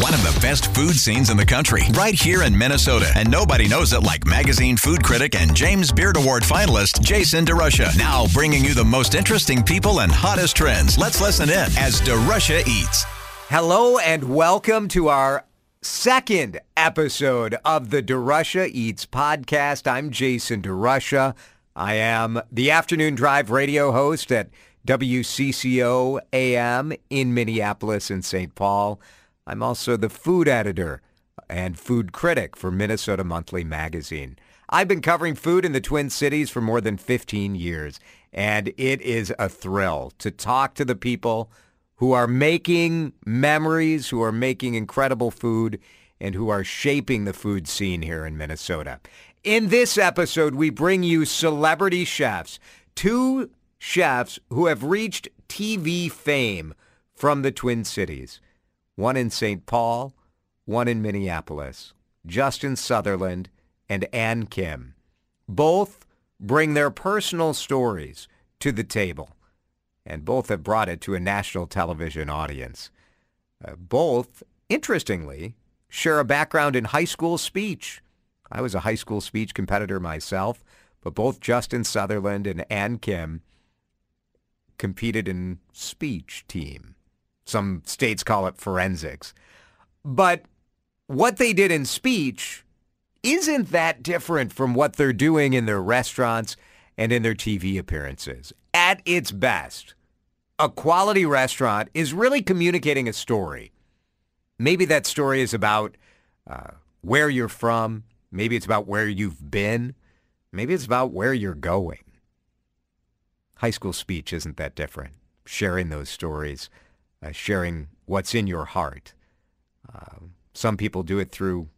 One of the best food scenes in the country, right here in Minnesota. And nobody knows it like magazine food critic and James Beard Award finalist Jason DeRusha. Now bringing you the most interesting people and hottest trends. Let's listen in as DeRusha eats. Hello and welcome to our second episode of the DeRusha Eats podcast. I'm Jason DeRusha. I am the afternoon drive radio host at WCCO AM in Minneapolis and St. Paul. I'm also the food editor and food critic for Minnesota Monthly Magazine. I've been covering food in the Twin Cities for more than 15 years, and it is a thrill to talk to the people who are making memories, who are making incredible food, and who are shaping the food scene here in Minnesota. In this episode, we bring you celebrity chefs, two chefs who have reached TV fame from the Twin Cities, one in St. Paul, one in Minneapolis, Justin Sutherland and Ann Kim. Both bring their personal stories to the table and both have brought it to a national television audience. Uh, both, interestingly, share a background in high school speech. I was a high school speech competitor myself, but both Justin Sutherland and Ann Kim competed in speech team. Some states call it forensics. But what they did in speech isn't that different from what they're doing in their restaurants and in their TV appearances. At its best, a quality restaurant is really communicating a story. Maybe that story is about uh, where you're from. Maybe it's about where you've been. Maybe it's about where you're going. High school speech isn't that different. Sharing those stories, uh, sharing what's in your heart. Uh, some people do it through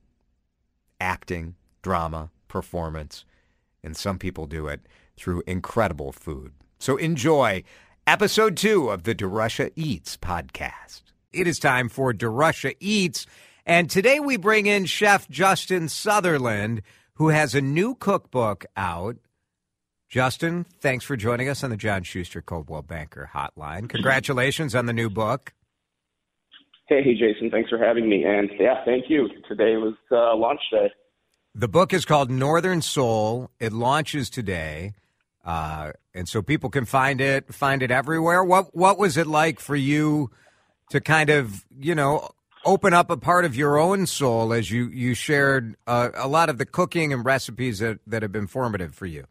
acting, drama, performance, and some people do it through incredible food. So enjoy episode two of the DeRusha Eats podcast. It is time for DeRusha Eats, and today we bring in Chef Justin Sutherland, who has a new cookbook out. Justin, thanks for joining us on the John Schuster Coldwell Banker Hotline. Congratulations on the new book. Hey, hey, Jason. Thanks for having me. And yeah, thank you. Today was uh, launch day. The book is called Northern Soul. It launches today. Uh, and so people can find it find it everywhere. What what was it like for you to kind of you know open up a part of your own soul as you you shared uh, a lot of the cooking and recipes that that have been formative for you?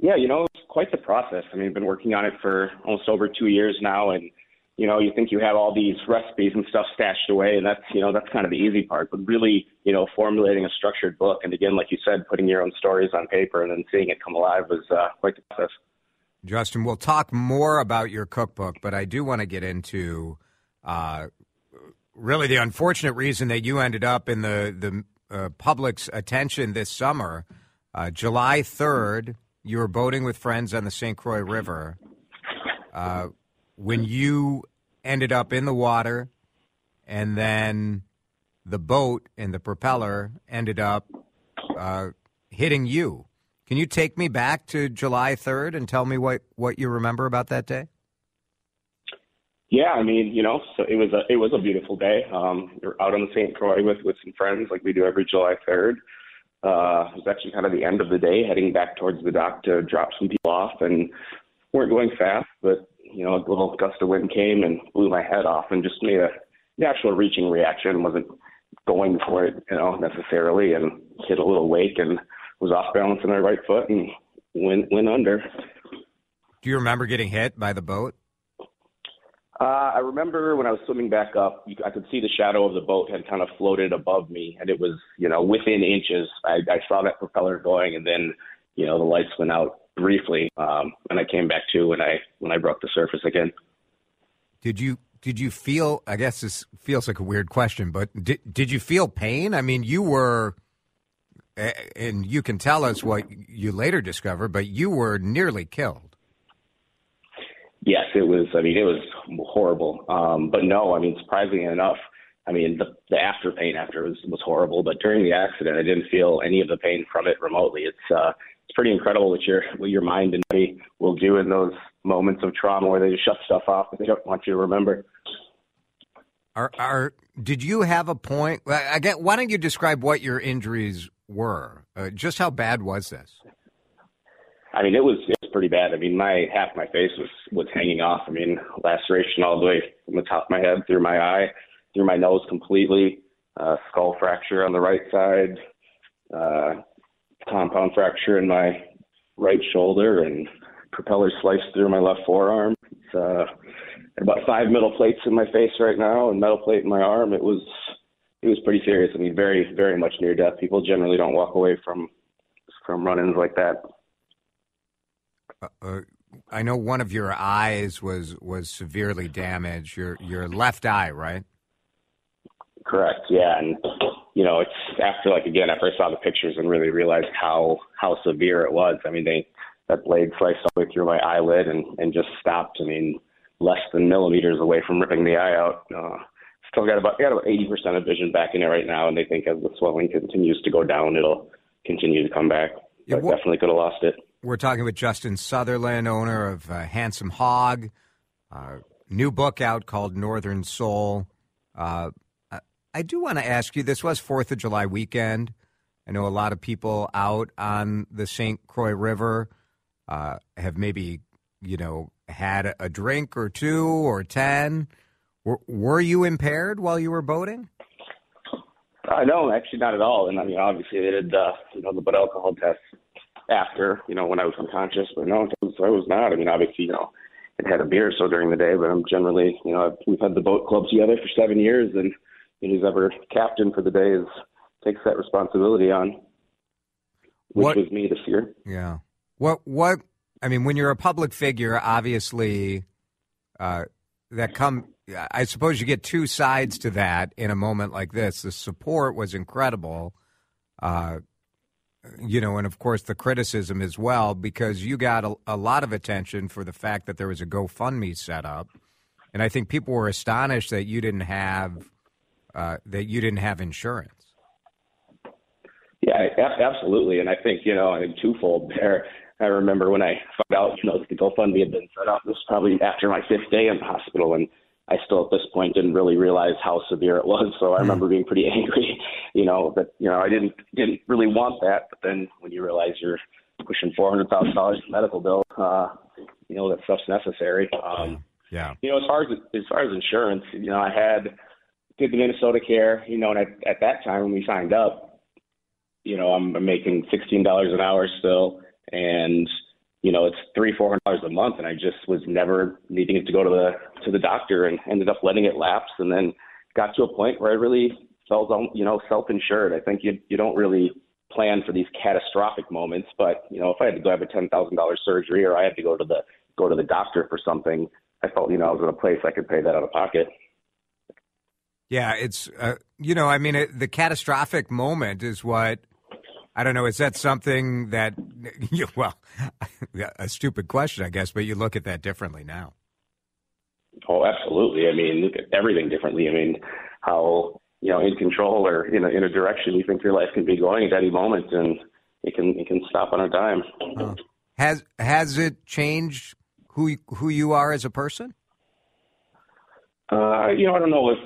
Yeah, you know, it's quite the process. I mean, I've been working on it for almost over two years now, and you know, you think you have all these recipes and stuff stashed away, and that's, you know, that's kind of the easy part. But really, you know, formulating a structured book, and again, like you said, putting your own stories on paper and then seeing it come alive was uh, quite the process. Justin, we'll talk more about your cookbook, but I do want to get into uh, really the unfortunate reason that you ended up in the the uh, public's attention this summer. Uh, July third, you were boating with friends on the St. Croix River. Uh, when you ended up in the water and then the boat and the propeller ended up uh, hitting you. Can you take me back to July 3rd and tell me what, what you remember about that day? Yeah, I mean, you know, so it was a it was a beautiful day. Um, were out on the St. Croix with with some friends, like we do every July 3rd. Uh, it was actually kind of the end of the day, heading back towards the dock to drop some people off, and weren't going fast, but you know, a little gust of wind came and blew my head off and just made a natural reaching reaction. wasn't going for it, you know, necessarily, and hit a little wake and was off balance on my right foot and went went under. Do you remember getting hit by the boat? Uh, I remember when I was swimming back up, you, I could see the shadow of the boat had kind of floated above me, and it was, you know, within inches. I, I saw that propeller going, and then, you know, the lights went out briefly, um, and I came back to when I when I broke the surface again. Did you did you feel? I guess this feels like a weird question, but did did you feel pain? I mean, you were, and you can tell us what you later discovered, but you were nearly killed. Yes, it was. I mean, it was horrible. Um, but no, I mean, surprisingly enough, I mean, the, the after pain after was was horrible. But during the accident, I didn't feel any of the pain from it remotely. It's uh, it's pretty incredible what your what your mind and body will do in those moments of trauma where they just shut stuff off that they don't want you to remember. Are are did you have a point? Again, why don't you describe what your injuries were? Uh, just how bad was this? I mean, it was it was pretty bad. I mean, my half my face was was hanging off. I mean, laceration all the way from the top of my head through my eye, through my nose completely. Uh, skull fracture on the right side, uh, compound fracture in my right shoulder, and propeller sliced through my left forearm. It's uh, about five metal plates in my face right now, and metal plate in my arm. It was it was pretty serious. I mean, very very much near death. People generally don't walk away from from run-ins like that. Uh, uh, I know one of your eyes was was severely damaged. Your your left eye, right? Correct. Yeah, and you know, it's after like again after I saw the pictures and really realized how how severe it was. I mean, they that blade sliced all the way through my eyelid and and just stopped. I mean, less than millimeters away from ripping the eye out. Uh, still got about got about 80% of vision back in it right now, and they think as the swelling continues to go down, it'll continue to come back. Yeah, well, definitely could have lost it. We're talking with Justin Sutherland, owner of uh, Handsome Hog. Uh, new book out called Northern Soul. Uh, I do want to ask you. This was Fourth of July weekend. I know a lot of people out on the St. Croix River uh, have maybe, you know, had a drink or two or ten. Were, were you impaired while you were boating? Uh, no, actually not at all. And I mean, obviously they did, uh, you know, the blood alcohol test after, you know, when I was unconscious. But no, I was, I was not. I mean, obviously, you know, I had a beer or so during the day, but I'm generally, you know, we've had the boat club together for seven years, and who's ever captain for the day is takes that responsibility on, which what, was me this year. Yeah. What what I mean, when you're a public figure, obviously, uh, that come. I suppose you get two sides to that in a moment like this. The support was incredible, uh, you know, and of course the criticism as well because you got a, a lot of attention for the fact that there was a GoFundMe set up, and I think people were astonished that you didn't have uh, that you didn't have insurance. Yeah, absolutely, and I think you know, I think twofold there. I remember when I found out, you know, the GoFundMe had been set up. This was probably after my fifth day in the hospital, and I still at this point didn't really realize how severe it was. So I mm. remember being pretty angry, you know, that you know I didn't didn't really want that. But then when you realize you're pushing four hundred thousand dollars in medical bill, uh, you know that stuff's necessary. Um, yeah. You know, as far as as far as insurance, you know, I had did the Minnesota Care, you know, and at, at that time when we signed up, you know, I'm, I'm making sixteen dollars an hour still, and you know, it's three four hundred dollars a month, and I just was never needing it to go to the to the doctor, and ended up letting it lapse, and then got to a point where I really felt, you know, self-insured. I think you you don't really plan for these catastrophic moments, but you know, if I had to go have a ten thousand dollars surgery, or I had to go to the go to the doctor for something, I felt, you know, I was in a place I could pay that out of pocket. Yeah, it's uh, you know, I mean, it, the catastrophic moment is what I don't know. Is that something that you, well, a stupid question, I guess, but you look at that differently now. Oh, absolutely. I mean, look at everything differently. I mean, how you know in control or in a, in a direction you think your life can be going at any moment, and it can it can stop on a dime. Uh, has has it changed who who you are as a person? Uh, you know, I don't know if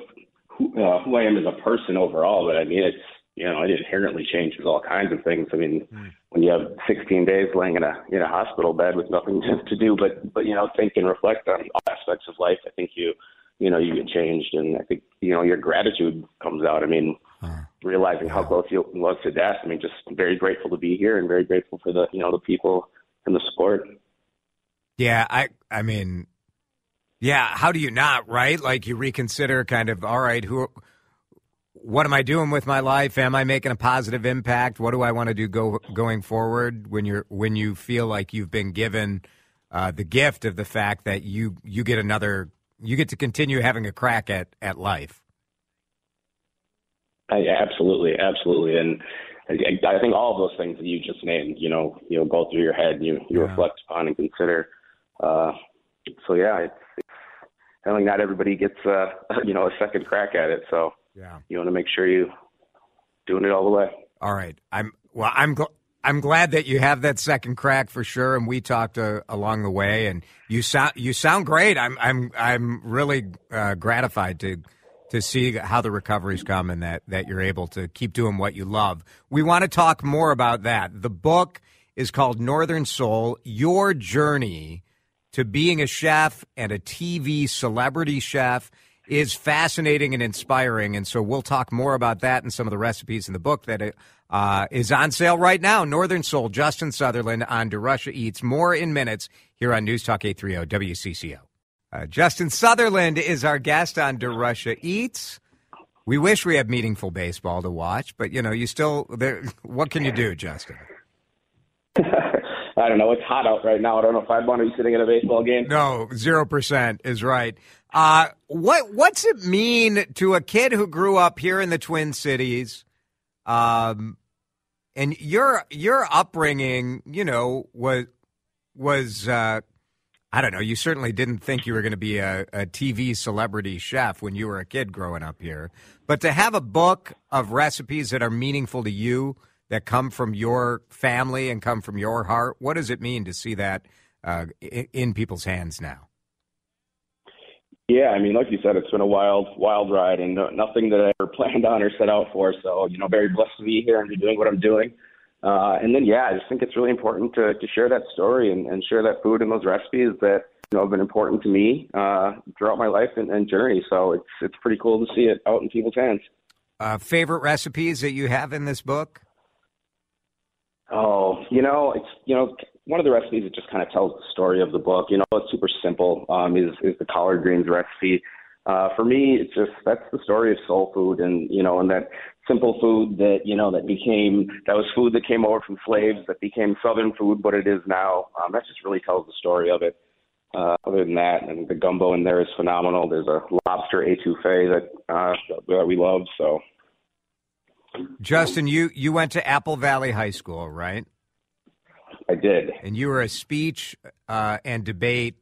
who, uh, who I am as a person overall, but I mean, it's you know, it inherently changes all kinds of things. I mean, mm. when you have 16 days laying in a in a hospital bed with nothing to, to do but but you know think and reflect on all aspects of life, I think you you know you get changed, and I think you know your gratitude comes out. I mean, uh, realizing yeah. how close you was to death. I mean, just very grateful to be here and very grateful for the you know the people and the sport. Yeah, I I mean, yeah, how do you not, right? Like you reconsider kind of, all right, who what am I doing with my life? Am I making a positive impact? What do I want to do go going forward when you're when you feel like you've been given uh, the gift of the fact that you you get another you get to continue having a crack at at life. I, absolutely, absolutely, and I, I think all of those things that you just named, you know, you know, go through your head, and you you yeah. reflect upon and consider. Uh, so yeah, it's I think not everybody gets uh, you know a second crack at it. So yeah, you want to make sure you doing it all the way. All right, I'm well. I'm gl- I'm glad that you have that second crack for sure, and we talked uh, along the way, and you sound you sound great. I'm I'm I'm really uh, gratified to to see how the recovery's come and that, that you're able to keep doing what you love. We want to talk more about that. The book is called Northern Soul Your Journey to Being a Chef and a TV Celebrity Chef is fascinating and inspiring. And so we'll talk more about that and some of the recipes in the book that uh, is on sale right now. Northern Soul, Justin Sutherland on DeRusha Eats. More in minutes here on News Talk 830 WCCO. Uh, Justin Sutherland is our guest on DeRusha Eats. We wish we had meaningful baseball to watch, but you know, you still. There, what can you do, Justin? I don't know. It's hot out right now. I don't know if I'd want to be sitting at a baseball game. No, zero percent is right. Uh, what What's it mean to a kid who grew up here in the Twin Cities? Um, and your your upbringing, you know, was was uh, I don't know. You certainly didn't think you were going to be a, a TV celebrity chef when you were a kid growing up here. But to have a book of recipes that are meaningful to you, that come from your family and come from your heart, what does it mean to see that uh, in people's hands now? Yeah, I mean, like you said, it's been a wild, wild ride, and nothing that I ever planned on or set out for. So, you know, very blessed to be here and be doing what I'm doing. Uh, and then, yeah, I just think it's really important to, to share that story and, and share that food and those recipes that you know have been important to me uh, throughout my life and, and journey. So it's it's pretty cool to see it out in people's hands. Uh, favorite recipes that you have in this book? Oh, you know, it's you know one of the recipes that just kind of tells the story of the book. You know, it's super simple. Um, is is the collard greens recipe. Uh, for me, it's just that's the story of soul food, and you know, and that simple food that you know that became that was food that came over from slaves that became Southern food, what it is now. Um, that just really tells the story of it. Uh, other than that, and the gumbo in there is phenomenal. There's a lobster etouffee that uh, that we love. So, Justin, you you went to Apple Valley High School, right? I did. And you were a speech uh, and debate.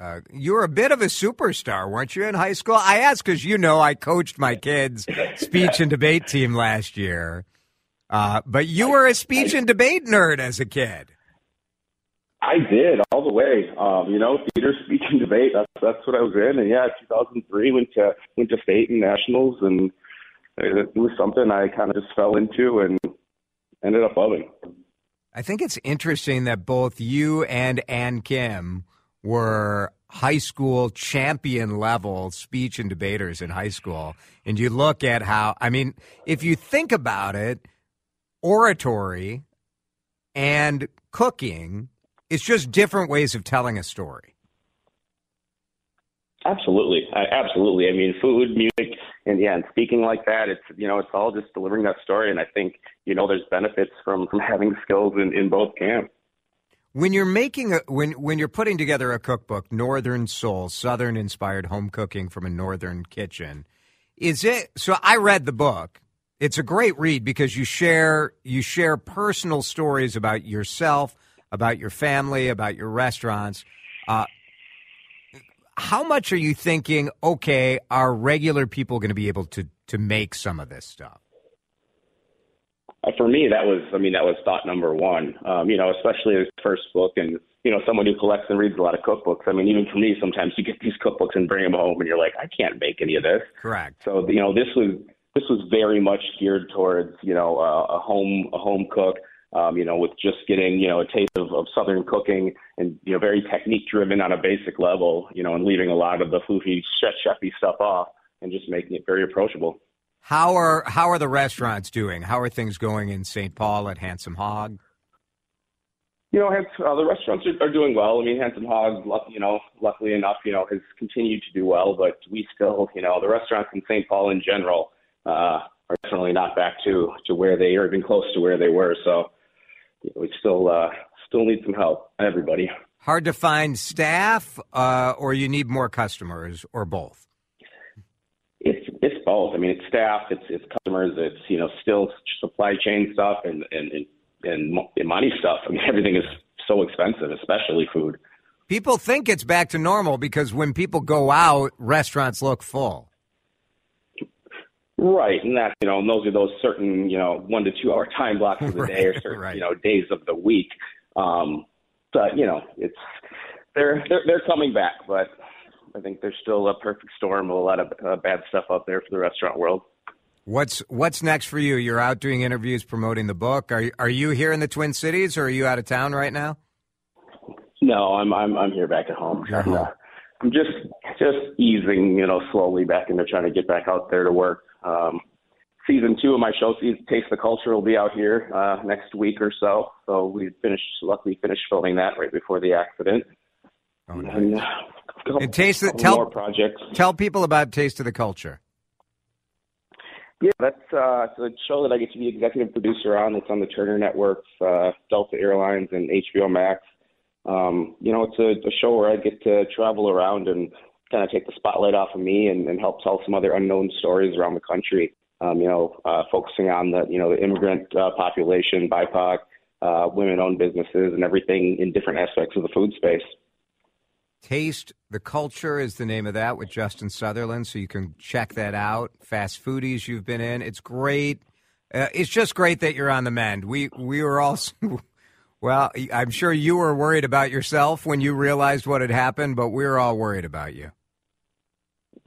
Uh, you were a bit of a superstar, weren't you, in high school? I ask because you know I coached my kids' speech and debate team last year. Uh, but you were a speech and debate nerd as a kid. I did all the way. Um, you know, theater, speech, and debate. That's that's what I was in. And yeah, 2003 went to went to state and nationals, and it was something I kind of just fell into and ended up loving. I think it's interesting that both you and Ann Kim were high school champion level speech and debaters in high school. And you look at how, I mean, if you think about it, oratory and cooking, is just different ways of telling a story. Absolutely, absolutely. I mean, food, music, and yeah, and speaking like that, it's you know, it's all just delivering that story. And I think you know, there's benefits from from having skills in in both camps. When you're making a when when you're putting together a cookbook, Northern Soul, Southern inspired home cooking from a northern kitchen, is it? So I read the book. It's a great read because you share you share personal stories about yourself, about your family, about your restaurants. Uh, how much are you thinking? Okay, are regular people going to be able to to make some of this stuff? Uh, for me, that was, I mean, that was thought number one. Um, you know, especially his first book, and you know, someone who collects and reads a lot of cookbooks. I mean, even for me, sometimes you get these cookbooks and bring them home, and you're like, I can't make any of this. Correct. So, you know, this was this was very much geared towards, you know, uh, a home a home cook um, you know, with just getting, you know, a taste of, of Southern cooking and, you know, very technique driven on a basic level, you know, and leaving a lot of the floofy, chef chefy stuff off and just making it very approachable. How are how are the restaurants doing? How are things going in St. Paul at Handsome Hog? You know, uh, the restaurants are, are doing well. I mean, Handsome Hog, you know, luckily enough, you know, has continued to do well. But we still, you know, the restaurants in St. Paul in general uh, are definitely not back to to where they are, even close to where they were. So we still uh, still need some help. Everybody. Hard to find staff, uh, or you need more customers, or both. It's it's both. I mean, it's staff, it's it's customers, it's you know still supply chain stuff and and and, and money stuff. I mean, everything is so expensive, especially food. People think it's back to normal because when people go out, restaurants look full. Right, and that you know, and those are those certain you know one to two hour time blocks of the right, day or certain right. you know days of the week. Um, but you know, it's they're they're they're coming back, but I think there's still a perfect storm of a lot of uh, bad stuff out there for the restaurant world. What's What's next for you? You're out doing interviews, promoting the book. Are Are you here in the Twin Cities, or are you out of town right now? No, I'm I'm I'm here back at home. Uh-huh. Uh, I'm just just easing, you know, slowly back into trying to get back out there to work. Um, season two of my show, Taste of the Culture, will be out here uh, next week or so. So we finished, luckily finished filming that right before the accident. Oh, nice. And, uh, couple- And taste the, tell more projects. tell people about Taste of the Culture. Yeah, that's uh, a show that I get to be executive producer on. It's on the Turner Networks, uh, Delta Airlines, and HBO Max. Um, you know, it's a, a show where I get to travel around and kind of take the spotlight off of me and, and help tell some other unknown stories around the country. Um, you know, uh, focusing on the you know the immigrant uh, population, BIPOC, uh, women-owned businesses, and everything in different aspects of the food space. Taste the Culture is the name of that with Justin Sutherland, so you can check that out. Fast Foodies you've been in, it's great. Uh, it's just great that you're on the mend. We we were all, well, I'm sure you were worried about yourself when you realized what had happened, but we were all worried about you.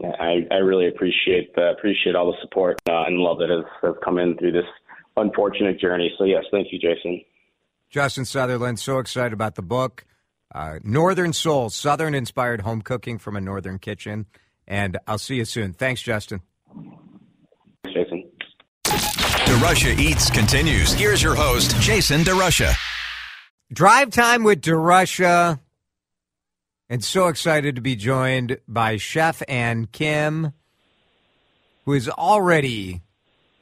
Yeah, I, I really appreciate uh, appreciate all the support uh, and love that has, has come in through this unfortunate journey. So yes, thank you, Jason. Justin Sutherland, so excited about the book. Uh, Northern Soul, Southern inspired home cooking from a Northern kitchen. And I'll see you soon. Thanks, Justin. Thanks, Jason. DeRusha Eats continues. Here's your host, Jason DeRusha. Drive time with DeRusha. And so excited to be joined by Chef Ann Kim, who is already,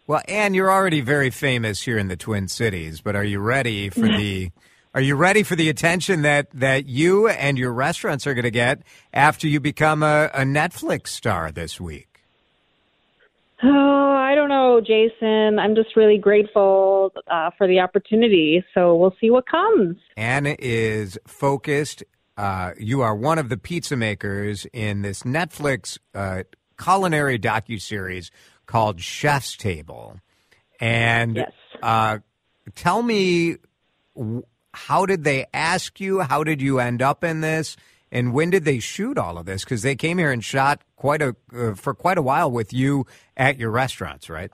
well, Ann, you're already very famous here in the Twin Cities, but are you ready for the. Are you ready for the attention that, that you and your restaurants are going to get after you become a, a Netflix star this week? Oh, I don't know, Jason. I'm just really grateful uh, for the opportunity. So we'll see what comes. Anna is focused. Uh, you are one of the pizza makers in this Netflix uh, culinary docu series called Chef's Table. And Yes. uh, tell me, how did they ask you? How did you end up in this? And when did they shoot all of this? Because they came here and shot quite a uh, for quite a while with you at your restaurants, right?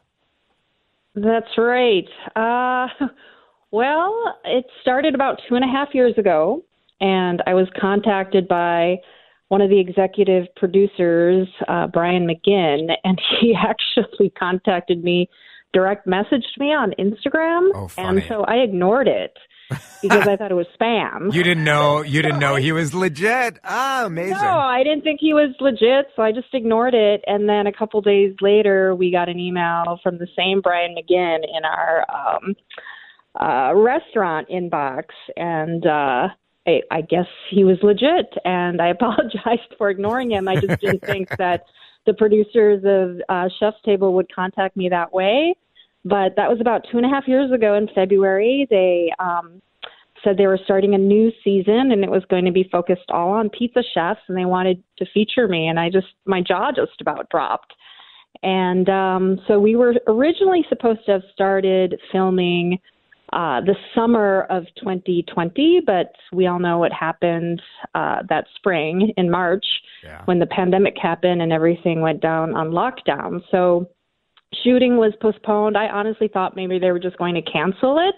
That's right. Uh, well, it started about two and a half years ago, and I was contacted by one of the executive producers, uh, Brian McGinn, and he actually contacted me, direct messaged me on Instagram, Oh, and so I ignored it because I thought it was spam. You didn't know. You didn't know he was legit. Ah, amazing. No, I didn't think he was legit, so I just ignored it. And then a couple days later, we got an email from the same Brian McGinn in our um, uh, restaurant inbox, and uh, I, I guess he was legit. And I apologized for ignoring him. I just didn't think that the producers of uh, Chef's Table would contact me that way. But that was about two and a half years ago in February. They um, said they were starting a new season and it was going to be focused all on pizza chefs and they wanted to feature me and I just my jaw just about dropped. And um so we were originally supposed to have started filming uh the summer of 2020, but we all know what happened uh that spring in March Yeah. when the pandemic happened and everything went down on lockdown. So shooting was postponed. I honestly thought maybe they were just going to cancel it.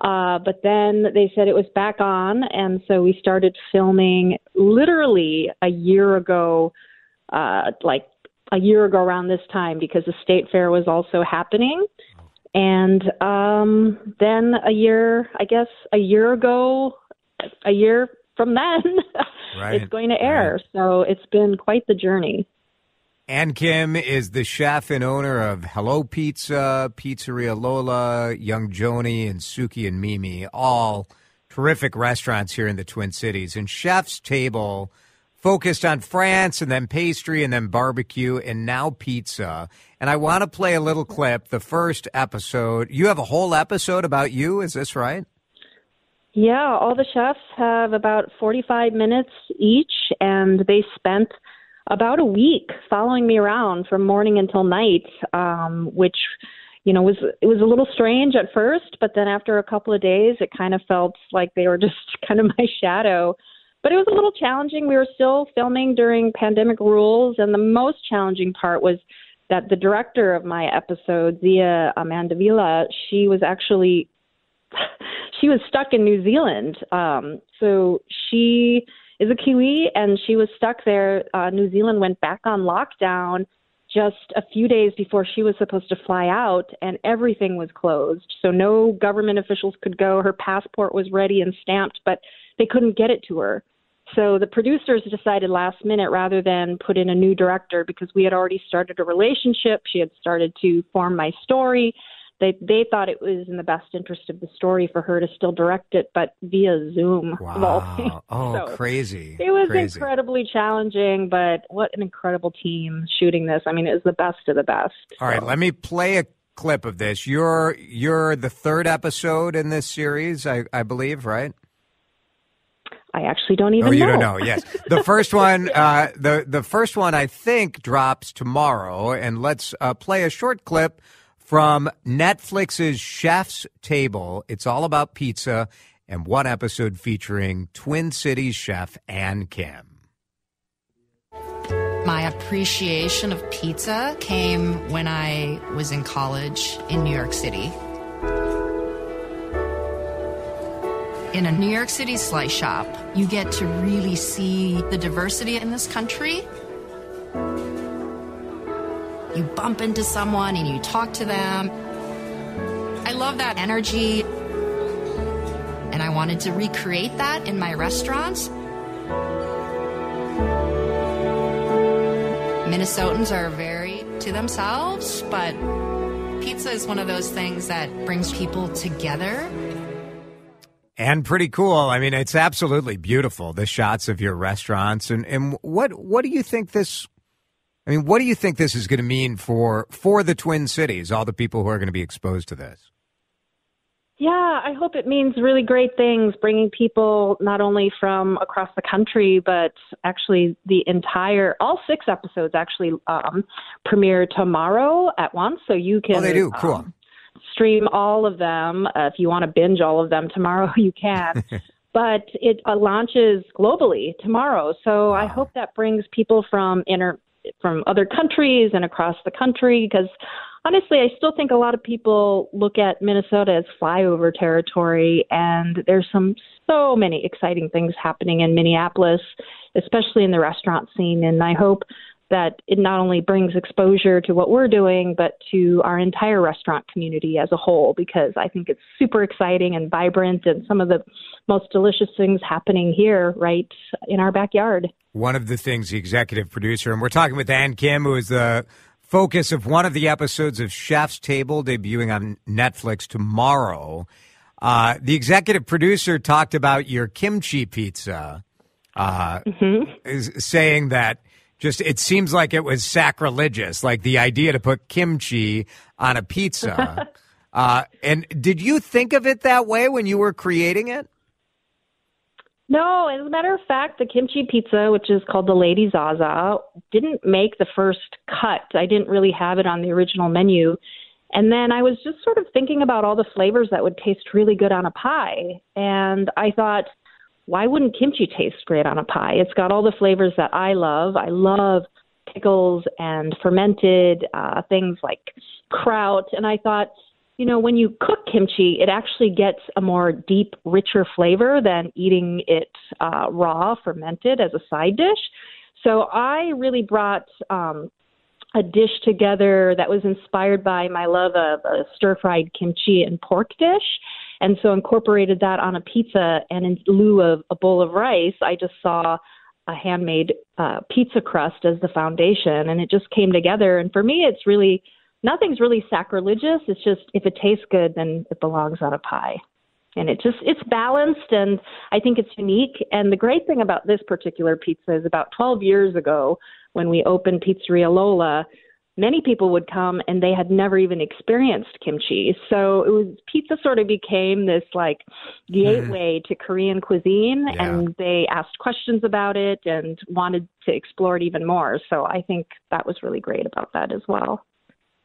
Uh, but then they said it was back on, and so we started filming literally a year ago, uh, like a year ago around this time, because the state fair was also happening. And um, then a year, I guess, a year ago, a year from then, Right, it's going to air. So it's been quite the journey. Ann Kim is the chef and owner of Hello Pizza, Pizzeria Lola, Young Joni, and Sooki and Mimi, all terrific restaurants here in the Twin Cities. And Chef's Table focused on France and then pastry and then barbecue and now pizza. And I want to play a little clip, the first episode. You have a whole episode about you, is this right? Yeah, all the chefs have about 45 minutes each, and they spent about a week following me around from morning until night, um, which you know was it was a little strange at first, but then after a couple of days, it kind of felt like they were just kind of my shadow. But it was a little challenging. We were still filming during pandemic rules, and the most challenging part was that the director of my episode, Zia Mandviwalla, she was actually she was stuck in New Zealand. Um, so she is a Kiwi, and she was stuck there. Uh, New Zealand went back on lockdown just a few days before she was supposed to fly out, and everything was closed. So no government officials could go. Her passport was ready and stamped, but they couldn't get it to her. So the producers decided last minute rather than put in a new director because we had already started a relationship. She had started to form my story. They they thought it was in the best interest of the story for her to still direct it, but via Zoom. Wow! Oh, so crazy! It was crazy. incredibly challenging, but what an incredible team shooting this. I mean, it was the best of the best. All so. right, let me play a clip of this. You're you're the third episode in this series, I, I believe, right? I actually don't even. Oh, you know. don't know? Yes, the first one, uh, the the first one, I think drops tomorrow, and let's uh, play a short clip from Netflix's Chef's Table. It's all about pizza, and one episode featuring Twin Cities chef Ann Kim. My appreciation of pizza came when I was in college in New York City. In a New York City slice shop, you get to really see the diversity in this country. You bump into someone and you talk to them. I love that energy. And I wanted to recreate that in my restaurants. Minnesotans are very to themselves, but pizza is one of those things that brings people together and pretty cool. I mean, it's absolutely beautiful. The shots of your restaurants and and what what do you think this? I mean, what do you think this is going to mean for for the Twin Cities? All the people who are going to be exposed to this. Yeah, I hope it means really great things, bringing people not only from across the country, but actually the entire, all six episodes actually um, premiere tomorrow at once. So you can. Oh, they do. Cool. Stream all of them. Uh, if you want to binge all of them tomorrow, you can. but it uh, launches globally tomorrow. So wow. I hope that brings people from inter from other countries and across the country because honestly, I still think a lot of people look at Minnesota as flyover territory, and there's some so many exciting things happening in Minneapolis, especially in the restaurant scene. And I hope that it not only brings exposure to what we're doing, but to our entire restaurant community as a whole, because I think it's super exciting and vibrant and some of the most delicious things happening here right in our backyard. One of the things, the executive producer, and we're talking with Ann Kim, who is the focus of one of the episodes of Chef's Table debuting on Netflix tomorrow. Uh, the executive producer talked about your kimchi pizza, uh, mm-hmm. saying that just it seems like it was sacrilegious, like the idea to put kimchi on a pizza. uh, and did you think of it that way when you were creating it? No, as a matter of fact, the kimchi pizza, which is called the Lady Zaza, didn't make the first cut. I didn't really have it on the original menu. And then I was just sort of thinking about all the flavors that would taste really good on a pie. And I thought, why wouldn't kimchi taste great on a pie? It's got all the flavors that I love. I love pickles and fermented uh, things like kraut. And I thought, you know, when you cook kimchi, it actually gets a more deep, richer flavor than eating it uh, raw, fermented as a side dish. So I really brought um, a dish together that was inspired by my love of a stir fried kimchi and pork dish. And so incorporated that on a pizza, and in lieu of a bowl of rice, I just saw a handmade uh, pizza crust as the foundation, and it just came together. And for me, it's really nothing's really sacrilegious. It's just if it tastes good, then it belongs on a pie. And it just it's balanced, and I think it's unique. And the great thing about this particular pizza is about 12 years ago when we opened Pizzeria Lola many people would come and they had never even experienced kimchi. So it was pizza sort of became this like gateway mm. to Korean cuisine yeah. and they asked questions about it and wanted to explore it even more. So I think that was really great about that as well.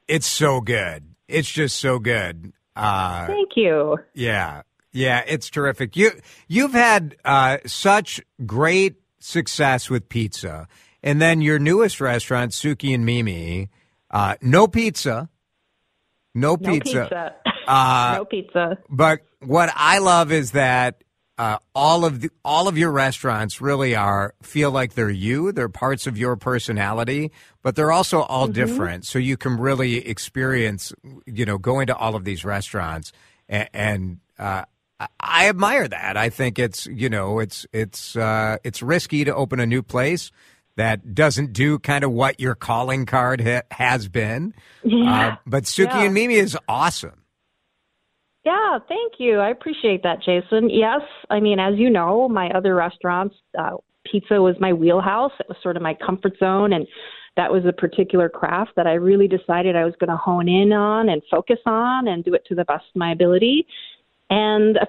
It's so good. It's just so good. Uh, Thank you. Yeah. Yeah, it's terrific. You you've had uh, such great success with pizza, and then your newest restaurant, Sooki and Mimi, uh, no pizza, no pizza, no pizza, Uh, no pizza. But what I love is that uh, all of the, all of your restaurants really are feel like they're you. They're parts of your personality, but they're also all Mm-hmm. different. So you can really experience, you know, going to all of these restaurants, and, and uh, I- I admire that. I think it's you know it's it's uh, it's risky to open a new place that doesn't do kind of what your calling card ha- has been. Yeah. Uh, but Sooki Yeah. and Mimi is awesome. Yeah, thank you. I appreciate that, Jason. Yes, I mean, as you know, my other restaurants, uh, pizza was my wheelhouse. It was sort of my comfort zone, and that was a particular craft that I really decided I was going to hone in on and focus on and do it to the best of my ability. And a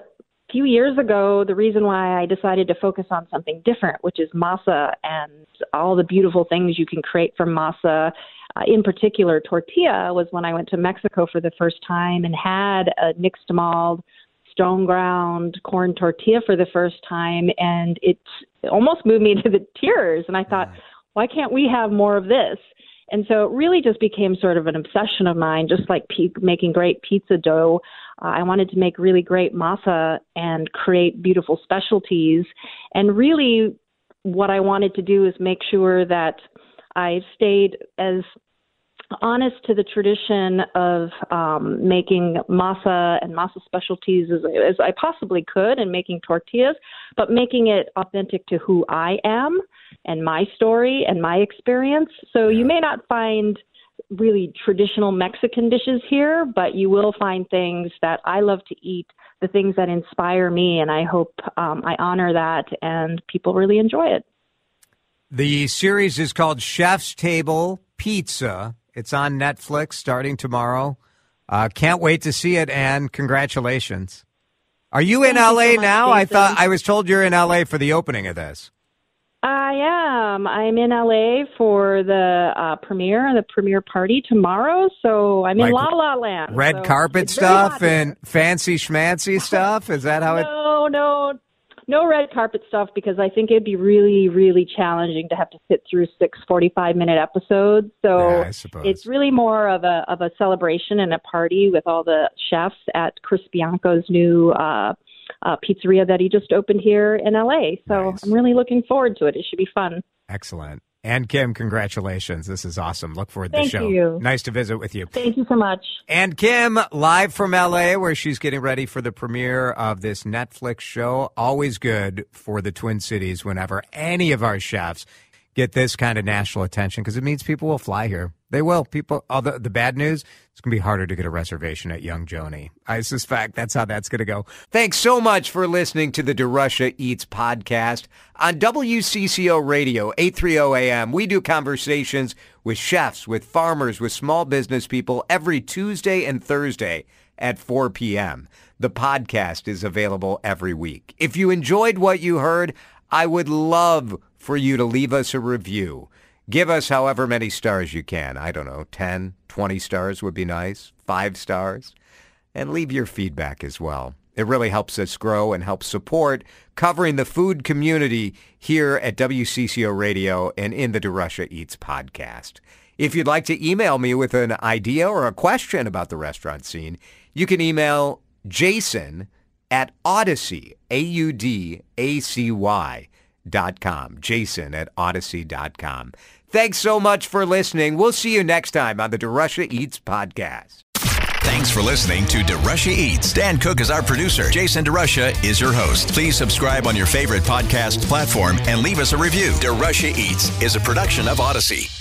few years ago, the reason why I decided to focus on something different, which is masa and all the beautiful things you can create from masa, uh, in particular tortilla, was when I went to Mexico for the first time and had a nixtamald stone ground corn tortilla for the first time, and it almost moved me to the tears. And I thought, why can't we have more of this? And so it really just became sort of an obsession of mine, just like pe- making great pizza dough. Uh, I wanted to make really great masa and create beautiful specialties. And really, what I wanted to do is make sure that I stayed as honest to the tradition of um, making masa and masa specialties as, as I possibly could and making tortillas, but making it authentic to who I am and my story and my experience. So you may not find really traditional Mexican dishes here, but you will find things that I love to eat, the things that inspire me, and I hope um, I honor that and people really enjoy it. The series is called Chef's Table Pizza. It's on Netflix starting tomorrow. Uh, can't wait to see it, and congratulations. Are you in Thank you LA so much, now? I thought I was told you're in LA for the opening of this. I am. I'm in LA for the uh, premiere, the premiere party tomorrow. So I'm in Like La La Land. Red So carpet stuff and fancy schmancy stuff. Is that how it? no, no, no red carpet stuff because I think it'd be really, really challenging to have to sit through six 45 minute episodes. So Yeah, I suppose. it's really more of a of a celebration and a party with all the chefs at Chris Bianco's new uh, uh, pizzeria that he just opened here in LA. So Nice. I'm really looking forward to it. It should be fun. Excellent. Ann Kim, congratulations. This is awesome. Look forward to the show. you. Nice to visit with you. Thank you so much. Ann Kim, live from LA, where she's getting ready for the premiere of this Netflix show. Always good for the Twin Cities whenever any of our chefs get this kind of national attention because it means people will fly here. They will. People, all the, the bad news, it's going to be harder to get a reservation at Young Joni. I suspect that's how that's going to go. Thanks so much for listening to the DeRusha Eats podcast on WCCO Radio, 830 AM. We do conversations with chefs, with farmers, with small business people every Tuesday and Thursday at 4 p.m. The podcast is available every week. If you enjoyed what you heard, I would love for you to leave us a review. Give us however many stars you can. I don't know, 10, 20 stars would be nice, five stars. And leave your feedback as well. It really helps us grow and helps support covering the food community here at WCCO Radio and in the DeRusha Eats podcast. If you'd like to email me with an idea or a question about the restaurant scene, you can email jason at Audacy, A-U-D-A-C-Y dot com. Jason at Audacy dot com. Thanks so much for listening. We'll see you next time on the DeRusha Eats podcast. Thanks for listening to DeRusha Eats. Dan Cook is our producer. Jason DeRusha is your host. Please subscribe on your favorite podcast platform and leave us a review. DeRusha Eats is a production of Audacy.